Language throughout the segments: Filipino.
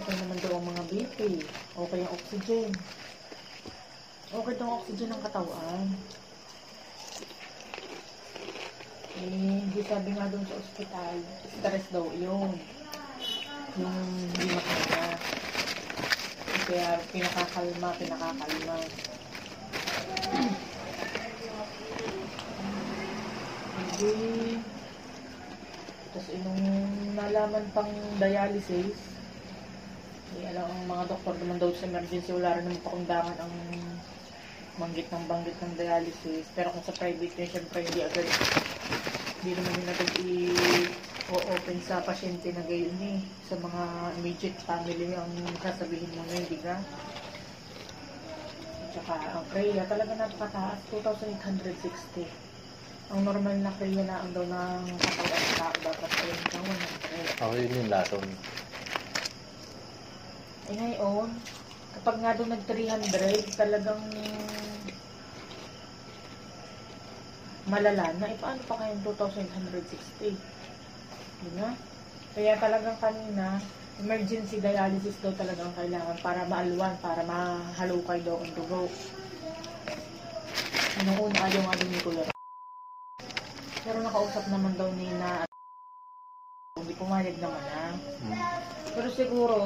okay. Okay ang oxygen. Okay daw ang oxygen ng katawan. Eh, hindi sabi nga doon sa ospital, stress daw yun. Yung hindi makaya. Kaya pinakakalma, pinakakalma. Hindi. Tapos inong nalaman pang dialysis, alam ang mga doktor naman daw sa emergency, wala rin naman pakundangan ang manggit ng banggit ng dialysis. Pero kung sa private yun, syempre hindi agad, hindi naman yun agad i-open sa pasyente na gayon eh. Sa mga immediate family ang sasabihin mo na hindi ka. At saka ang Freya talaga napakataas, 2,860. Ang normal na Freya na ang daw ng katawan sa tao dapat ay ng 100. Ako yun yung lason. Eh ngayon, kapag nga doon nag 300, talagang malala na. Eh paano pa kayong 2,860? Di ba? Kaya talagang kanina, emergency dialysis daw talagang kailangan para maalwan, para mahalukay daw ang dugo. Anong una ayaw nga din ni Kuya. Pero nakausap naman daw ni na hindi pumayag naman ah. Hmm. Pero siguro,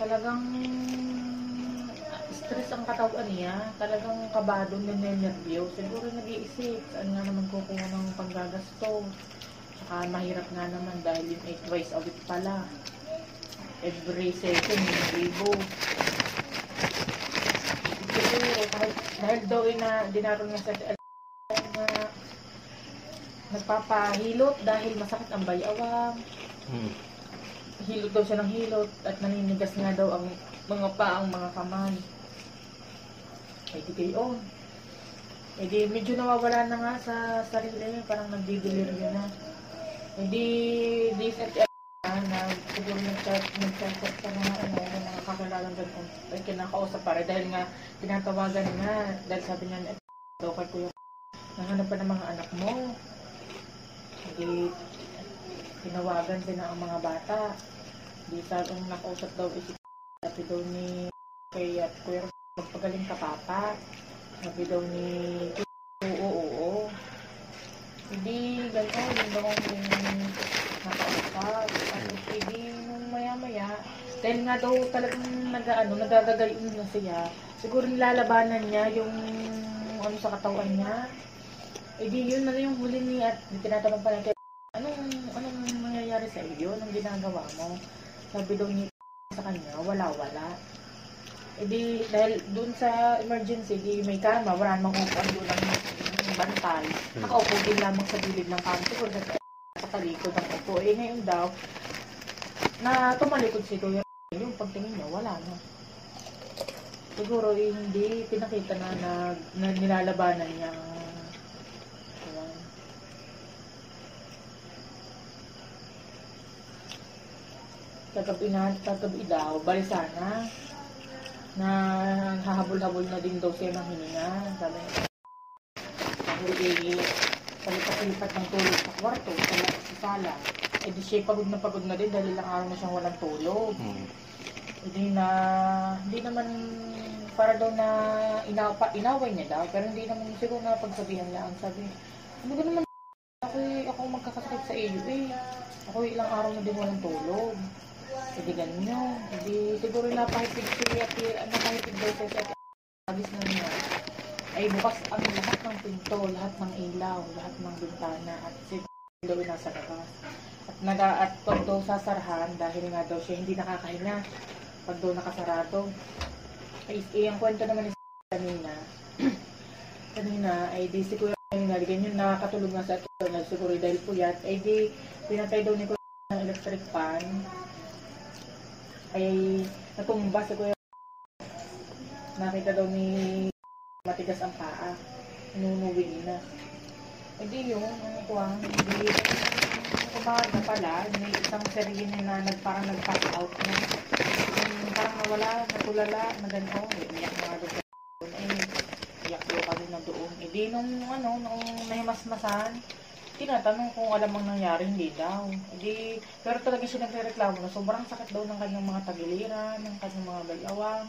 talagang stress ang katawan niya. Talagang kabado, ninenervyo. Siguro nag-iisip, saan nga naman kukuha ng panggagasto. Saka mahirap nga naman dahil yung 8 twice a week pala. Every second, yung libo. Siguro, kahit, dahil daw na dinaroon niya sa na nagpapahilot dahil masakit ang bayawang Hmm. Hilot daw siya ng hilot at naninigas nga daw ang mga paang mga kamay. Ay di kayo. Eh di medyo nawawala na nga sa sarili, parang nagdideliryo na. Eh di DSFR na, na siguro nag-chat, nag-chat sa mga ano, yung mga kakalalang ganun. Ay kinakausap pa rin dahil nga tinatawagan nga, dahil sabi niya, "Eh, daw kay kuya, nahanap pa ng mga anak mo. Hindi, tinawagan din ang mga bata. Di ang nakausap daw isip sabi daw ni kay at kuya magpagaling ka papa. Sabi daw ni oo oo oo. Hindi gano'n, yung daw yung nakausap. At hindi nung maya maya, dahil nga daw talagang nag-ano, nagagagayon na siya. Siguro nilalabanan niya yung ano sa katawan niya. Eh di yun na yung huli ni at tinatanong pa natin, anong, anong nangyayari sa iyo? Anong ginagawa mo? Sabi daw ni sa kanya, wala-wala. E di, dahil dun sa emergency, di may kama, wala namang upan doon ang bantay. Hmm. Nakaupo din lamang sa gilid ng kama. Siguro sa, sa talikod ang upo. Eh ngayon daw, na tumalikod si Kuya yung pagtingin niya, wala na. Siguro eh, hindi pinakita na, na, na nilalabanan niya ang Ayan. Kagabi na, kagabi daw, bali sana, na hahabol-habol na din daw siya ng hininga. Sabi niya, eh, palipat-lipat ng tulog sa kwarto, sa, sa sala. Eh di siya pagod na pagod na din dahil ilang araw na siyang walang tulog. Hmm. Hindi na, hindi naman para daw na inapa, inaway niya daw, pero hindi naman siguro na pagsabihan lang. Sabi, ano ba naman ako, ako magkakasakit sa iyo eh. Ako ilang araw na din walang tulog. Hindi ganun yun. Hindi, siguro napahitig siya at ano daw siya sa abis na niya. Ay bukas ang lahat ng pinto, lahat ng ilaw, lahat ng bintana at siguro daw nasa labas. At naga at pag daw sasarahan dahil nga daw siya hindi nakakahinga pag daw nakasarado. Ay, eh, ang kwento naman ni kanina, kanina ay di si Kuya kanina, ganyan nakakatulog nga sa ato na siguro dahil puyat, ay di pinatay daw ni Kuya ng electric fan ay natumba si Kuya. Nakita daw ni matigas ang paa. Nunuwing na eh di yun ano ko ang hindi kumaga pala. May isang sarili na nagparang nag-pass out na. Yung parang nawala natulala na gano'n eh, iyak na nga doon sa doon eh iyak daw kami na doon. Eh di nung ano nung nahimasmasan tinatanong kung alam ang nangyari, hindi daw. Hindi, pero talaga siya nagre-reklamo na sobrang sakit daw ng kanyang mga tagiliran, ng kanyang mga balawang.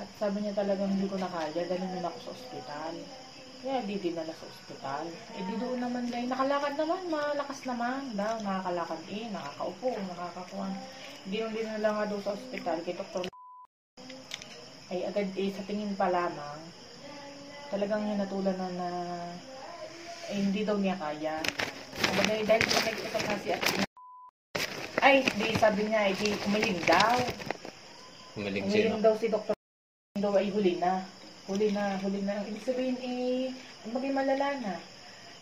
At sabi niya talagang hindi ko na kaya, dalhin ako sa ospital. Kaya di dinala sa ospital. Eh di doon naman dahil nakalakad naman, malakas naman daw, nakakalakad eh, nakakaupo, nakakakuhan. Hindi nung dinala nga daw sa ospital kay Dr. ay agad eh, sa tingin pa lamang, talagang hinatulan na na eh, hindi daw niya kaya. Kumbaga, eh, dahil sa nag-usap na si Ate ay, di sabi niya, eh, di umiling daw. Umiling Umiling sino? daw si Dr. daw ay huli na. Huli na, huli na. Ibig sabihin, eh, maging malala na.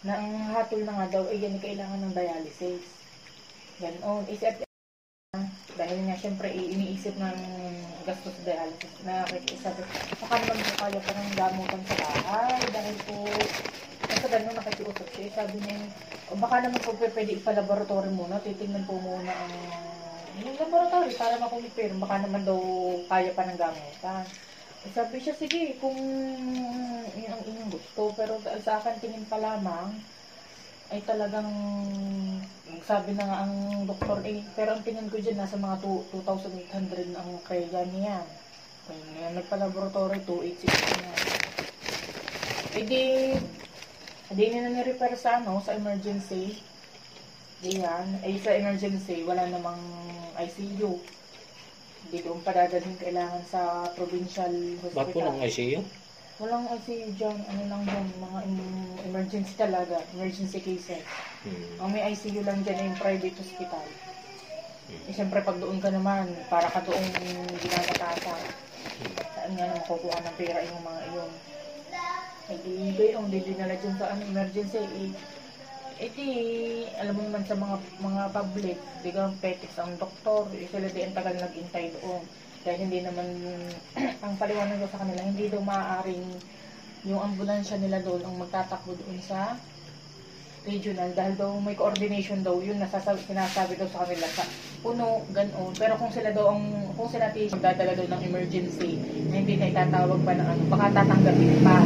Na ang hatol na nga daw, eh, yan, kailangan ng dialysis. Ganon. Eh, si dahil nga, syempre, iniisip ng gastos sa dialysis na sabi, baka naman po kaya pa ng gamutan sa bahay dahil po, nasa ganun nakikiusap siya, sabi niya, o baka naman po pwede ipa-laboratory muna, titingnan po muna ang yung laboratory para makumpir, baka naman daw kaya pa ng gamutan. Sabi siya, sige, kung yun ang inyong gusto, pero sa akin tingin pa lamang, ay talagang sabi na nga ang doktor eh, pero ang tingin ko dyan nasa mga two- 2,800 ang kaya niya. Kaya nga nagpa-laboratory 286 na. Eh di, di na na-repair sa ano, sa emergency. Diyan, ay sa emergency, wala namang ICU. Hindi doon padadalhin kailangan sa provincial Ba't hospital. po ng ICU? Walang ICU dyan, ano lang dyan, mga em- emergency talaga, emergency cases. Hmm. Ang may ICU lang dyan ay yung private hospital. Hmm. Eh, siyempre, pag doon ka naman, para ka doon ginagatasan. Saan nga naman kukuha ng pera yung mga iyon. Eh, di, ang di dinala dyan sa ano, emergency, eh, eh, di, alam mo naman sa mga mga public, di ka petics ang doktor, eh, sila di ang tagal nag-intay doon. Dahil hindi naman, ang paliwanag ko sa kanila, hindi daw maaaring yung ambulansya nila doon ang magtatakbo doon sa regional dahil daw may coordination daw yun nasasabi sinasabi daw sa kanila sa puno ganoon. Pero kung sila daw ang kung sila tiyo magdadala daw ng emergency na hindi na itatawag pa ng ano baka tatanggapin pa.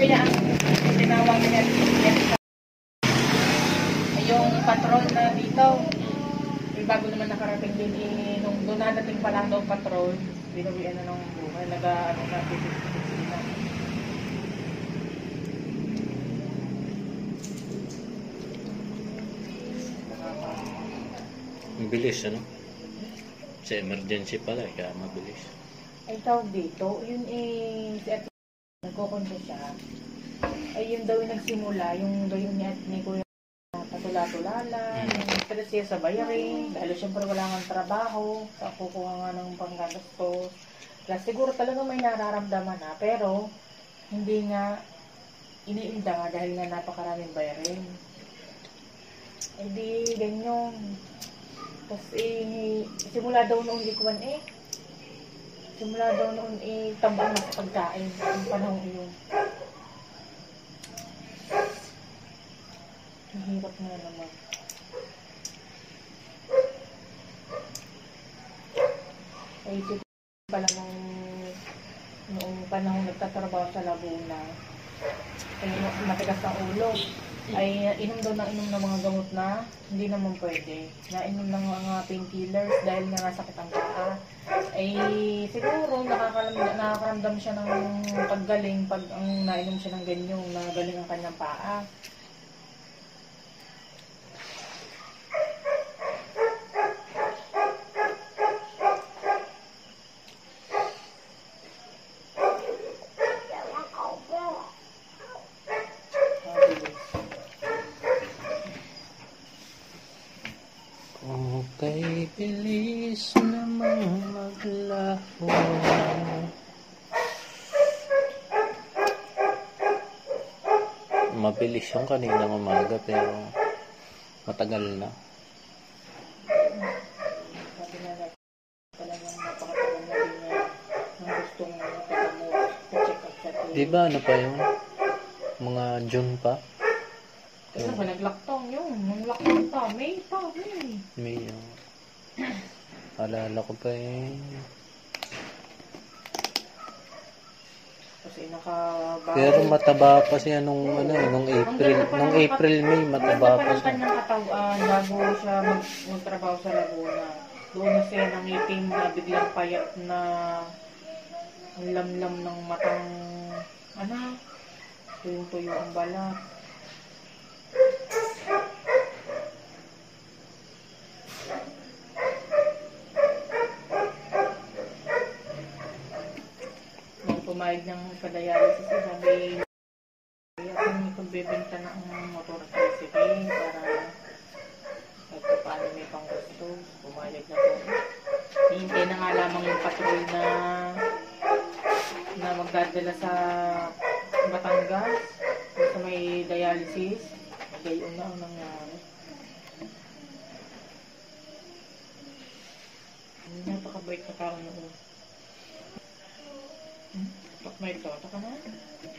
Kaya ang tinawag niya ay yung patrol na dito may bago naman nakarating din eh, nung doon nadating pa lang daw patrol binawian na ng buhay naga ano na na Mabilis, ano? Sa emergency pala, eh, kaya mabilis. ay tawag dito, yun eh, si Ate nagkukunto siya, ay yun daw yung nagsimula, yung daw yung ni Ate ni Kuya patula-tulala, Mm. Stress siya sa bayarin, dahil syempre wala nga trabaho, sa kukuha nga ng panggastos. Kaya siguro talaga may nararamdaman na, pero hindi nga iniinda nga dahil nga napakaraming bayarin. Eh di, ganyan. Eh, simula daw noong likuan eh, Simula daw noon eh, tambang na sa pagkain. Ang panahon iyon. Mahirap nga naman. Ay, ito pala nung noong panahon nagtatrabaho sa Laguna. Ay, matigas ang ulo. Ay, inom daw ng inom ng mga gamot na hindi naman pwede. Nainom ng mga painkillers dahil nga nasakit ang paa ay siguro nakakaramdam, nakakaramdam siya ng paggaling pag ang nainom siya ng ganyan, nagaling ang kanyang paa. Mabilis. Okay, bilis namang maglaho. Mabilis yung kaninang umaga pero matagal na. Di ba ano pa yun? Mga June pa? Kasi ba nag-lockdown yun? Nung lockdown pa, May pa, May. May uh, alala ko pa eh. Kasi. Pero mataba pa siya nung ano, nung April, nung April May mataba pa Ang siya. kanyang katawan, bago siya mag, magtrabaho sa Laguna. Doon na siya nangitim na biglang payat na ang lamlam ng matang ano, tuyong-tuyo ang balat. Pumayag ng padialysis, sabi kaya kung kung bebenta na ang motor sa tricycle para kahit pa paano may pang gusto, pumayag na po. Hihintay na nga lamang yung patrol na na magdadala sa Batangas sa may dialysis. Gayon na ang nangyari. Napakabait na tao noon. Hmm? Tak na ito. Taka na.